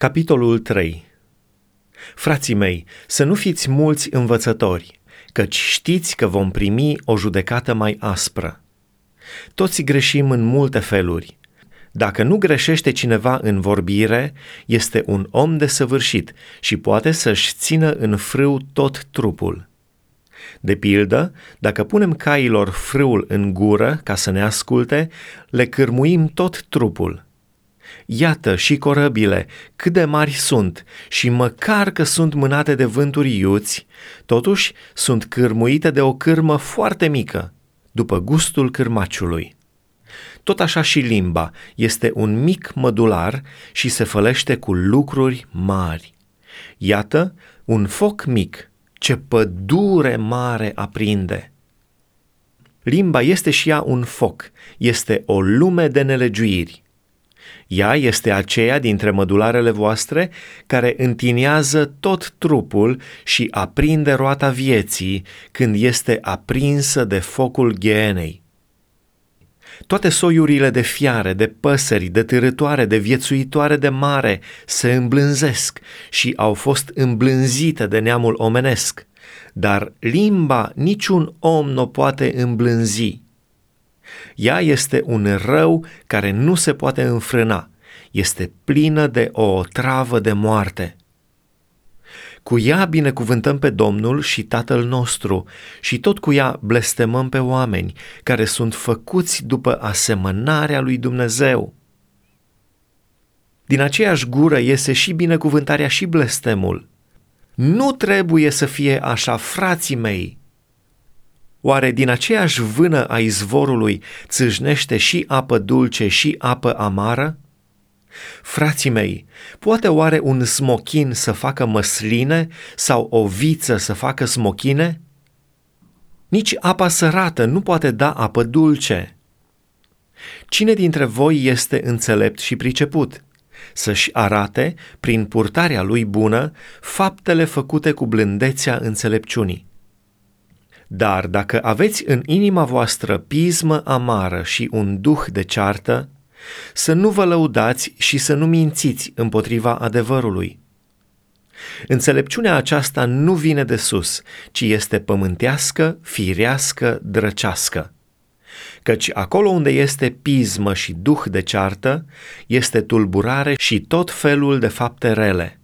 Capitolul 3 Frații mei, să nu fiți mulți învățători, căci știți că vom primi o judecată mai aspră. Toți greșim în multe feluri. Dacă nu greșește cineva în vorbire, este un om desăvârșit și poate să-și țină în frâu tot trupul. De pildă, dacă punem cailor frâul în gură ca să ne asculte, le cârmuim tot trupul – Iată și corăbile, cât de mari sunt, și măcar că sunt mânate de vânturi iuți, totuși sunt cârmuite de o cârmă foarte mică, după gustul cârmaciului. Tot așa și limba este un mic mădular și se fălește cu lucruri mari. Iată un foc mic, ce pădure mare aprinde. Limba este și ea un foc, este o lume de nelegiuiri. Ea este aceea dintre mădularele voastre care întinează tot trupul și aprinde roata vieții când este aprinsă de focul ghenei. Toate soiurile de fiare, de păsări, de târătoare, de viețuitoare de mare se îmblânzesc și au fost îmblânzite de neamul omenesc, dar limba niciun om nu poate îmblânzi ea este un rău care nu se poate înfrâna, este plină de o travă de moarte. Cu ea binecuvântăm pe Domnul și Tatăl nostru și tot cu ea blestemăm pe oameni care sunt făcuți după asemănarea lui Dumnezeu. Din aceeași gură iese și binecuvântarea și blestemul. Nu trebuie să fie așa, frații mei, Oare din aceeași vână a izvorului țâșnește și apă dulce și apă amară? Frații mei, poate oare un smochin să facă măsline sau o viță să facă smochine? Nici apa sărată nu poate da apă dulce. Cine dintre voi este înțelept și priceput? Să-și arate, prin purtarea lui bună, faptele făcute cu blândețea înțelepciunii. Dar dacă aveți în inima voastră pismă amară și un duh de ceartă, să nu vă lăudați și să nu mințiți împotriva adevărului. Înțelepciunea aceasta nu vine de sus, ci este pământească, firească, drăcească. Căci acolo unde este pismă și duh de ceartă, este tulburare și tot felul de fapte rele.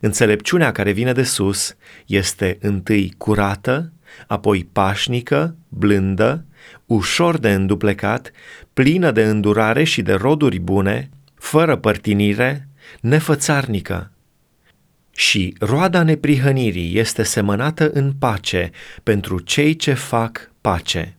Înțelepciunea care vine de sus este întâi curată, apoi pașnică, blândă, ușor de înduplecat, plină de îndurare și de roduri bune, fără părtinire, nefățarnică. Și roada neprihănirii este semănată în pace pentru cei ce fac pace.